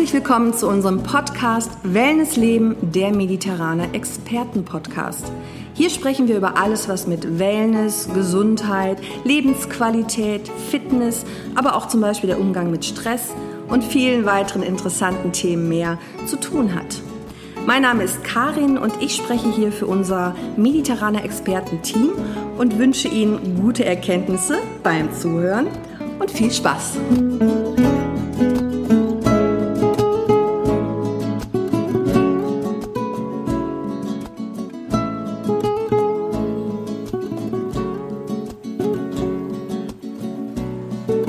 Herzlich willkommen zu unserem Podcast Wellness Leben, der mediterrane Experten-Podcast. Hier sprechen wir über alles, was mit Wellness, Gesundheit, Lebensqualität, Fitness, aber auch zum Beispiel der Umgang mit Stress und vielen weiteren interessanten Themen mehr zu tun hat. Mein Name ist Karin und ich spreche hier für unser mediterrane Experten-Team und wünsche Ihnen gute Erkenntnisse beim Zuhören und viel Spaß.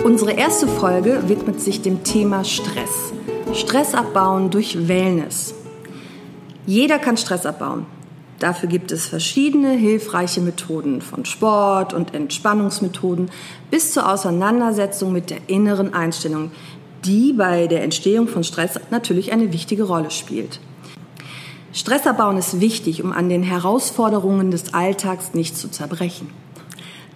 Unsere erste Folge widmet sich dem Thema Stress. Stress abbauen durch Wellness. Jeder kann Stress abbauen. Dafür gibt es verschiedene hilfreiche Methoden, von Sport und Entspannungsmethoden bis zur Auseinandersetzung mit der inneren Einstellung, die bei der Entstehung von Stress natürlich eine wichtige Rolle spielt. Stress abbauen ist wichtig, um an den Herausforderungen des Alltags nicht zu zerbrechen.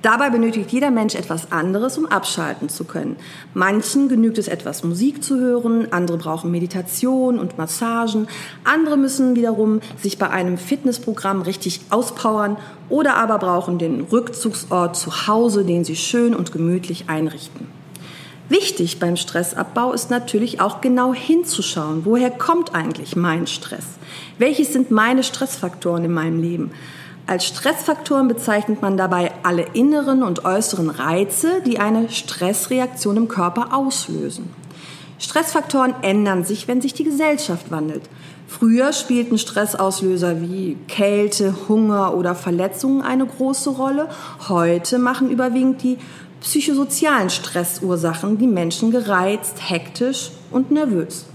Dabei benötigt jeder Mensch etwas anderes, um abschalten zu können. Manchen genügt es etwas Musik zu hören, andere brauchen Meditation und Massagen, andere müssen wiederum sich bei einem Fitnessprogramm richtig auspowern oder aber brauchen den Rückzugsort zu Hause, den sie schön und gemütlich einrichten. Wichtig beim Stressabbau ist natürlich auch genau hinzuschauen, woher kommt eigentlich mein Stress? Welches sind meine Stressfaktoren in meinem Leben? Als Stressfaktoren bezeichnet man dabei alle inneren und äußeren Reize, die eine Stressreaktion im Körper auslösen. Stressfaktoren ändern sich, wenn sich die Gesellschaft wandelt. Früher spielten Stressauslöser wie Kälte, Hunger oder Verletzungen eine große Rolle. Heute machen überwiegend die psychosozialen Stressursachen die Menschen gereizt, hektisch und nervös.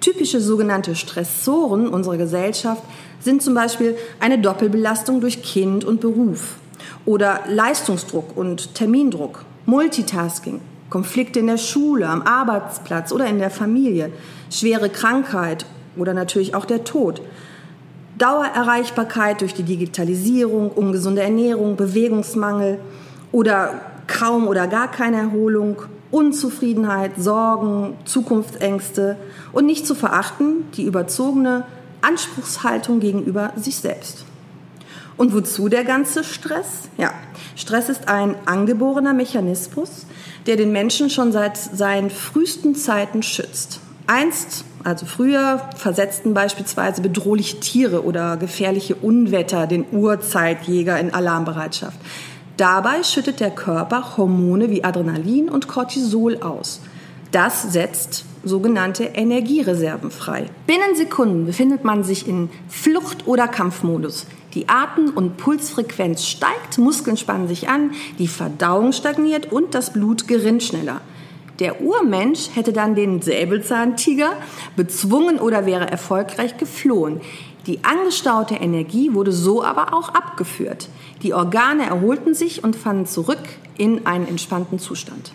Typische sogenannte Stressoren unserer Gesellschaft sind zum Beispiel eine Doppelbelastung durch Kind und Beruf oder Leistungsdruck und Termindruck, Multitasking, Konflikte in der Schule, am Arbeitsplatz oder in der Familie, schwere Krankheit oder natürlich auch der Tod, Dauererreichbarkeit durch die Digitalisierung, ungesunde Ernährung, Bewegungsmangel oder kaum oder gar keine Erholung, Unzufriedenheit, Sorgen, Zukunftsängste und nicht zu verachten die überzogene Anspruchshaltung gegenüber sich selbst. Und wozu der ganze Stress? Ja, Stress ist ein angeborener Mechanismus, der den Menschen schon seit seinen frühesten Zeiten schützt. Einst, also früher, versetzten beispielsweise bedrohliche Tiere oder gefährliche Unwetter den Urzeitjäger in Alarmbereitschaft. Dabei schüttet der Körper Hormone wie Adrenalin und Cortisol aus. Das setzt sogenannte Energiereserven frei. Binnen Sekunden befindet man sich in Flucht- oder Kampfmodus. Die Atem- und Pulsfrequenz steigt, Muskeln spannen sich an, die Verdauung stagniert und das Blut gerinnt schneller. Der Urmensch hätte dann den Säbelzahntiger bezwungen oder wäre erfolgreich geflohen. Die angestaute Energie wurde so aber auch abgeführt. Die Organe erholten sich und fanden zurück in einen entspannten Zustand.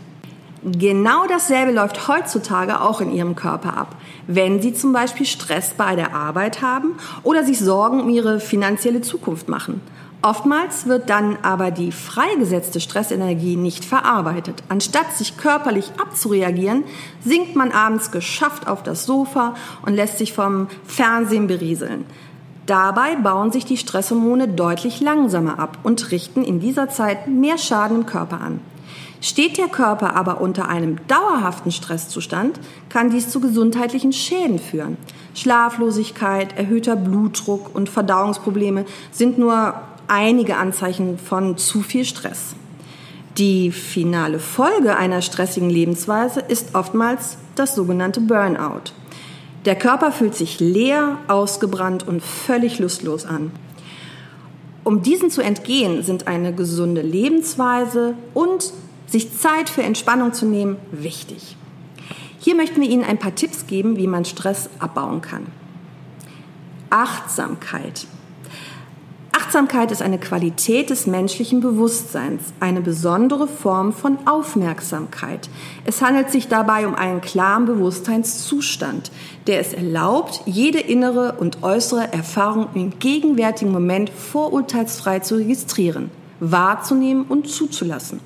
Genau dasselbe läuft heutzutage auch in Ihrem Körper ab. Wenn Sie zum Beispiel Stress bei der Arbeit haben oder sich Sorgen um Ihre finanzielle Zukunft machen. Oftmals wird dann aber die freigesetzte Stressenergie nicht verarbeitet. Anstatt sich körperlich abzureagieren, sinkt man abends geschafft auf das Sofa und lässt sich vom Fernsehen berieseln. Dabei bauen sich die Stresshormone deutlich langsamer ab und richten in dieser Zeit mehr Schaden im Körper an. Steht der Körper aber unter einem dauerhaften Stresszustand, kann dies zu gesundheitlichen Schäden führen. Schlaflosigkeit, erhöhter Blutdruck und Verdauungsprobleme sind nur einige Anzeichen von zu viel Stress. Die finale Folge einer stressigen Lebensweise ist oftmals das sogenannte Burnout. Der Körper fühlt sich leer, ausgebrannt und völlig lustlos an. Um diesen zu entgehen, sind eine gesunde Lebensweise und sich Zeit für Entspannung zu nehmen wichtig. Hier möchten wir Ihnen ein paar Tipps geben, wie man Stress abbauen kann. Achtsamkeit. Achtsamkeit ist eine Qualität des menschlichen Bewusstseins, eine besondere Form von Aufmerksamkeit. Es handelt sich dabei um einen klaren Bewusstseinszustand, der es erlaubt, jede innere und äußere Erfahrung im gegenwärtigen Moment vorurteilsfrei zu registrieren, wahrzunehmen und zuzulassen.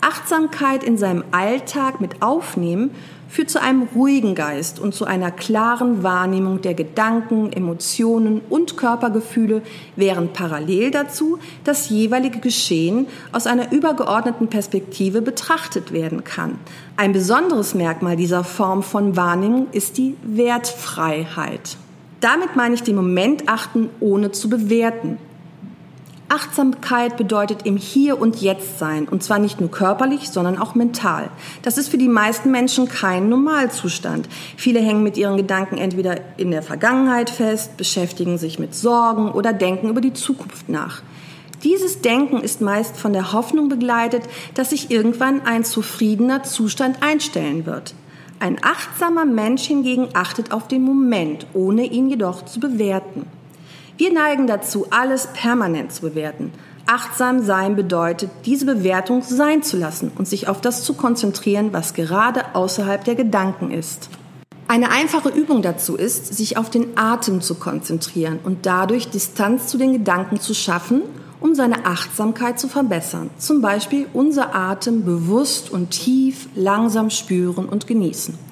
Achtsamkeit in seinem Alltag mit aufnehmen führt zu einem ruhigen Geist und zu einer klaren Wahrnehmung der Gedanken, Emotionen und Körpergefühle, während parallel dazu das jeweilige Geschehen aus einer übergeordneten Perspektive betrachtet werden kann. Ein besonderes Merkmal dieser Form von Wahrnehmung ist die Wertfreiheit. Damit meine ich den Moment achten, ohne zu bewerten. Achtsamkeit bedeutet im Hier und Jetzt sein, und zwar nicht nur körperlich, sondern auch mental. Das ist für die meisten Menschen kein Normalzustand. Viele hängen mit ihren Gedanken entweder in der Vergangenheit fest, beschäftigen sich mit Sorgen oder denken über die Zukunft nach. Dieses Denken ist meist von der Hoffnung begleitet, dass sich irgendwann ein zufriedener Zustand einstellen wird. Ein achtsamer Mensch hingegen achtet auf den Moment, ohne ihn jedoch zu bewerten. Wir neigen dazu, alles permanent zu bewerten. Achtsam sein bedeutet, diese Bewertung sein zu lassen und sich auf das zu konzentrieren, was gerade außerhalb der Gedanken ist. Eine einfache Übung dazu ist, sich auf den Atem zu konzentrieren und dadurch Distanz zu den Gedanken zu schaffen, um seine Achtsamkeit zu verbessern. Zum Beispiel unser Atem bewusst und tief langsam spüren und genießen.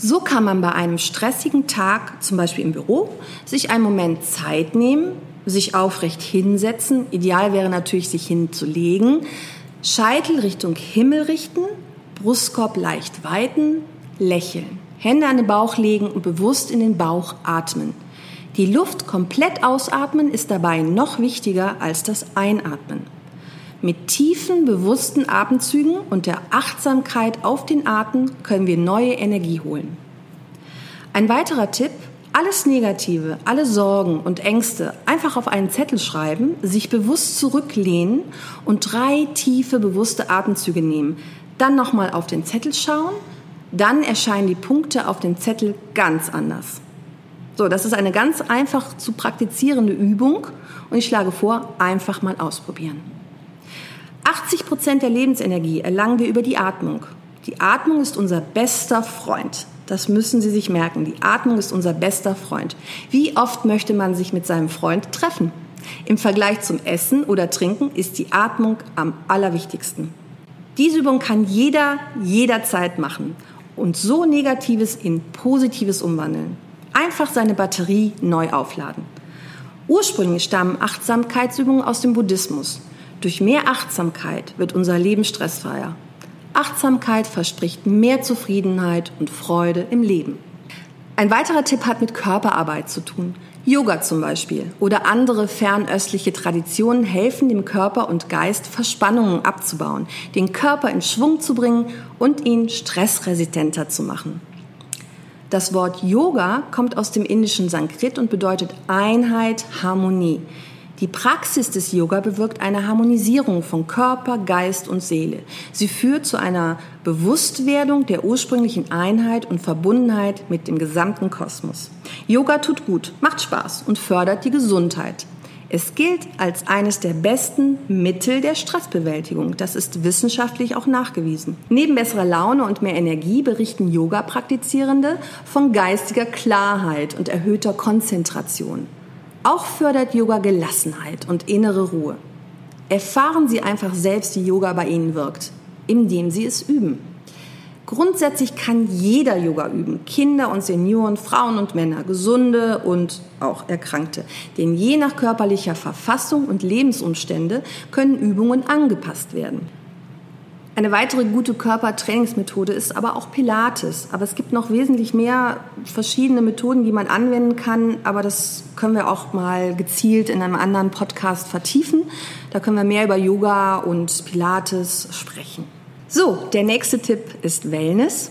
So kann man bei einem stressigen Tag, zum Beispiel im Büro, sich einen Moment Zeit nehmen, sich aufrecht hinsetzen. Ideal wäre natürlich, sich hinzulegen. Scheitel Richtung Himmel richten, Brustkorb leicht weiten, lächeln. Hände an den Bauch legen und bewusst in den Bauch atmen. Die Luft komplett ausatmen ist dabei noch wichtiger als das Einatmen. Mit tiefen, bewussten Atemzügen und der Achtsamkeit auf den Atem können wir neue Energie holen. Ein weiterer Tipp, alles Negative, alle Sorgen und Ängste einfach auf einen Zettel schreiben, sich bewusst zurücklehnen und drei tiefe, bewusste Atemzüge nehmen. Dann nochmal auf den Zettel schauen, dann erscheinen die Punkte auf dem Zettel ganz anders. So, das ist eine ganz einfach zu praktizierende Übung und ich schlage vor, einfach mal ausprobieren. 80 Prozent der Lebensenergie erlangen wir über die Atmung. Die Atmung ist unser bester Freund. Das müssen Sie sich merken. Die Atmung ist unser bester Freund. Wie oft möchte man sich mit seinem Freund treffen? Im Vergleich zum Essen oder Trinken ist die Atmung am allerwichtigsten. Diese Übung kann jeder jederzeit machen und so Negatives in Positives umwandeln. Einfach seine Batterie neu aufladen. Ursprünglich stammen Achtsamkeitsübungen aus dem Buddhismus. Durch mehr Achtsamkeit wird unser Leben stressfreier. Achtsamkeit verspricht mehr Zufriedenheit und Freude im Leben. Ein weiterer Tipp hat mit Körperarbeit zu tun. Yoga zum Beispiel oder andere fernöstliche Traditionen helfen dem Körper und Geist, Verspannungen abzubauen, den Körper in Schwung zu bringen und ihn stressresistenter zu machen. Das Wort Yoga kommt aus dem indischen Sanskrit und bedeutet Einheit, Harmonie. Die Praxis des Yoga bewirkt eine Harmonisierung von Körper, Geist und Seele. Sie führt zu einer Bewusstwerdung der ursprünglichen Einheit und Verbundenheit mit dem gesamten Kosmos. Yoga tut gut, macht Spaß und fördert die Gesundheit. Es gilt als eines der besten Mittel der Stressbewältigung. Das ist wissenschaftlich auch nachgewiesen. Neben besserer Laune und mehr Energie berichten Yoga-Praktizierende von geistiger Klarheit und erhöhter Konzentration. Auch fördert Yoga Gelassenheit und innere Ruhe. Erfahren Sie einfach selbst, wie Yoga bei Ihnen wirkt, indem Sie es üben. Grundsätzlich kann jeder Yoga üben. Kinder und Senioren, Frauen und Männer, Gesunde und auch Erkrankte. Denn je nach körperlicher Verfassung und Lebensumstände können Übungen angepasst werden. Eine weitere gute Körpertrainingsmethode ist aber auch Pilates. Aber es gibt noch wesentlich mehr verschiedene Methoden, die man anwenden kann. Aber das können wir auch mal gezielt in einem anderen Podcast vertiefen. Da können wir mehr über Yoga und Pilates sprechen. So, der nächste Tipp ist Wellness.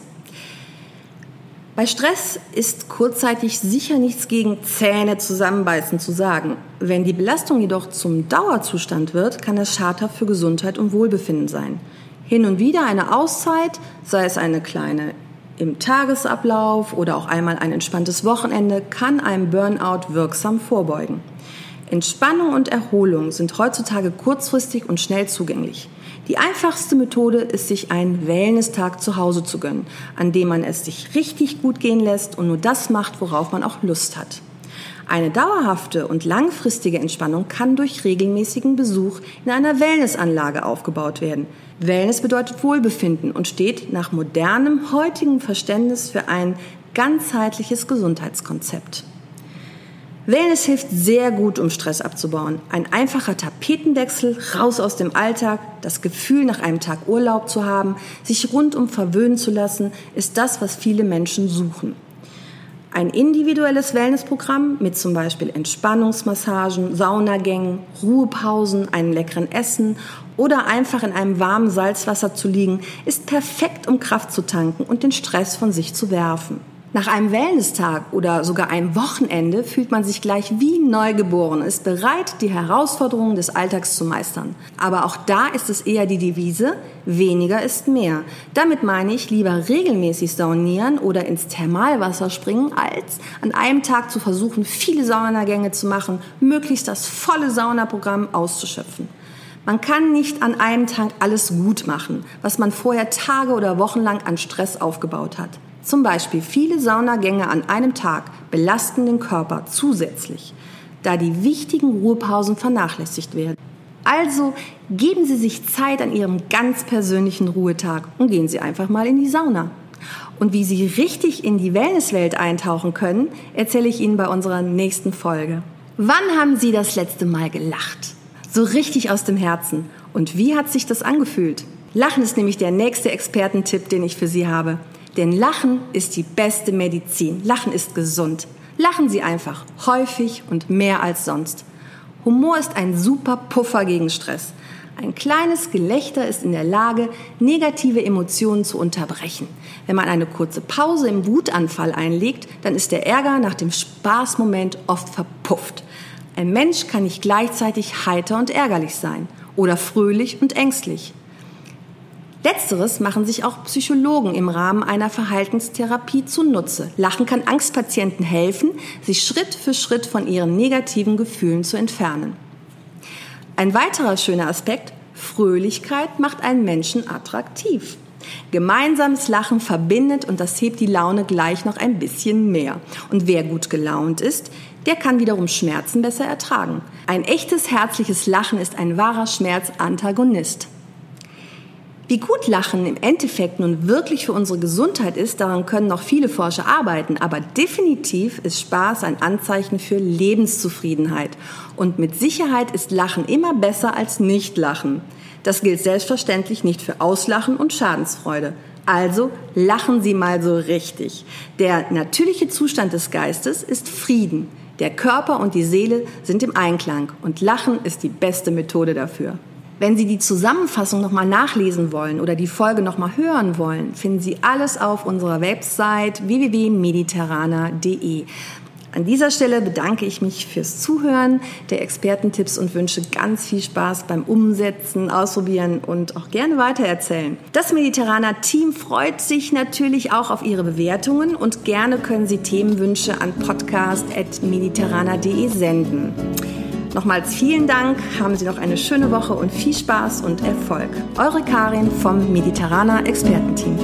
Bei Stress ist kurzzeitig sicher nichts gegen Zähne zusammenbeißen zu sagen. Wenn die Belastung jedoch zum Dauerzustand wird, kann das schadhaft für Gesundheit und Wohlbefinden sein. Hin und wieder eine Auszeit, sei es eine kleine im Tagesablauf oder auch einmal ein entspanntes Wochenende, kann einem Burnout wirksam vorbeugen. Entspannung und Erholung sind heutzutage kurzfristig und schnell zugänglich. Die einfachste Methode ist, sich einen Wellness-Tag zu Hause zu gönnen, an dem man es sich richtig gut gehen lässt und nur das macht, worauf man auch Lust hat. Eine dauerhafte und langfristige Entspannung kann durch regelmäßigen Besuch in einer Wellnessanlage aufgebaut werden. Wellness bedeutet Wohlbefinden und steht nach modernem heutigen Verständnis für ein ganzheitliches Gesundheitskonzept. Wellness hilft sehr gut, um Stress abzubauen. Ein einfacher Tapetenwechsel, raus aus dem Alltag, das Gefühl, nach einem Tag Urlaub zu haben, sich rundum verwöhnen zu lassen, ist das, was viele Menschen suchen. Ein individuelles Wellnessprogramm mit zum Beispiel Entspannungsmassagen, Saunagängen, Ruhepausen, einem leckeren Essen oder einfach in einem warmen Salzwasser zu liegen, ist perfekt, um Kraft zu tanken und den Stress von sich zu werfen. Nach einem Wellness-Tag oder sogar einem Wochenende fühlt man sich gleich wie neugeboren, ist bereit, die Herausforderungen des Alltags zu meistern. Aber auch da ist es eher die Devise, weniger ist mehr. Damit meine ich lieber regelmäßig saunieren oder ins Thermalwasser springen, als an einem Tag zu versuchen, viele Saunagänge zu machen, möglichst das volle Saunaprogramm auszuschöpfen. Man kann nicht an einem Tag alles gut machen, was man vorher Tage oder Wochen lang an Stress aufgebaut hat. Zum Beispiel viele Saunagänge an einem Tag belasten den Körper zusätzlich, da die wichtigen Ruhepausen vernachlässigt werden. Also geben Sie sich Zeit an Ihrem ganz persönlichen Ruhetag und gehen Sie einfach mal in die Sauna. Und wie Sie richtig in die Wellnesswelt eintauchen können, erzähle ich Ihnen bei unserer nächsten Folge. Wann haben Sie das letzte Mal gelacht? So richtig aus dem Herzen. Und wie hat sich das angefühlt? Lachen ist nämlich der nächste Expertentipp, den ich für Sie habe. Denn Lachen ist die beste Medizin. Lachen ist gesund. Lachen Sie einfach häufig und mehr als sonst. Humor ist ein super Puffer gegen Stress. Ein kleines Gelächter ist in der Lage, negative Emotionen zu unterbrechen. Wenn man eine kurze Pause im Wutanfall einlegt, dann ist der Ärger nach dem Spaßmoment oft verpufft. Ein Mensch kann nicht gleichzeitig heiter und ärgerlich sein oder fröhlich und ängstlich. Letzteres machen sich auch Psychologen im Rahmen einer Verhaltenstherapie zunutze. Lachen kann Angstpatienten helfen, sich Schritt für Schritt von ihren negativen Gefühlen zu entfernen. Ein weiterer schöner Aspekt, Fröhlichkeit macht einen Menschen attraktiv. Gemeinsames Lachen verbindet und das hebt die Laune gleich noch ein bisschen mehr. Und wer gut gelaunt ist, der kann wiederum Schmerzen besser ertragen. Ein echtes herzliches Lachen ist ein wahrer Schmerzantagonist. Wie gut Lachen im Endeffekt nun wirklich für unsere Gesundheit ist, daran können noch viele Forscher arbeiten, aber definitiv ist Spaß ein Anzeichen für Lebenszufriedenheit. Und mit Sicherheit ist Lachen immer besser als Nicht-Lachen. Das gilt selbstverständlich nicht für Auslachen und Schadensfreude. Also lachen Sie mal so richtig. Der natürliche Zustand des Geistes ist Frieden. Der Körper und die Seele sind im Einklang und Lachen ist die beste Methode dafür. Wenn Sie die Zusammenfassung nochmal nachlesen wollen oder die Folge nochmal hören wollen, finden Sie alles auf unserer Website www.mediterraner.de. An dieser Stelle bedanke ich mich fürs Zuhören der Expertentipps und wünsche ganz viel Spaß beim Umsetzen, Ausprobieren und auch gerne weitererzählen. Das Mediterraner Team freut sich natürlich auch auf Ihre Bewertungen und gerne können Sie Themenwünsche an podcast.mediterraner.de senden. Nochmals vielen Dank, haben Sie noch eine schöne Woche und viel Spaß und Erfolg. Eure Karin vom Mediterraner Expertenteam.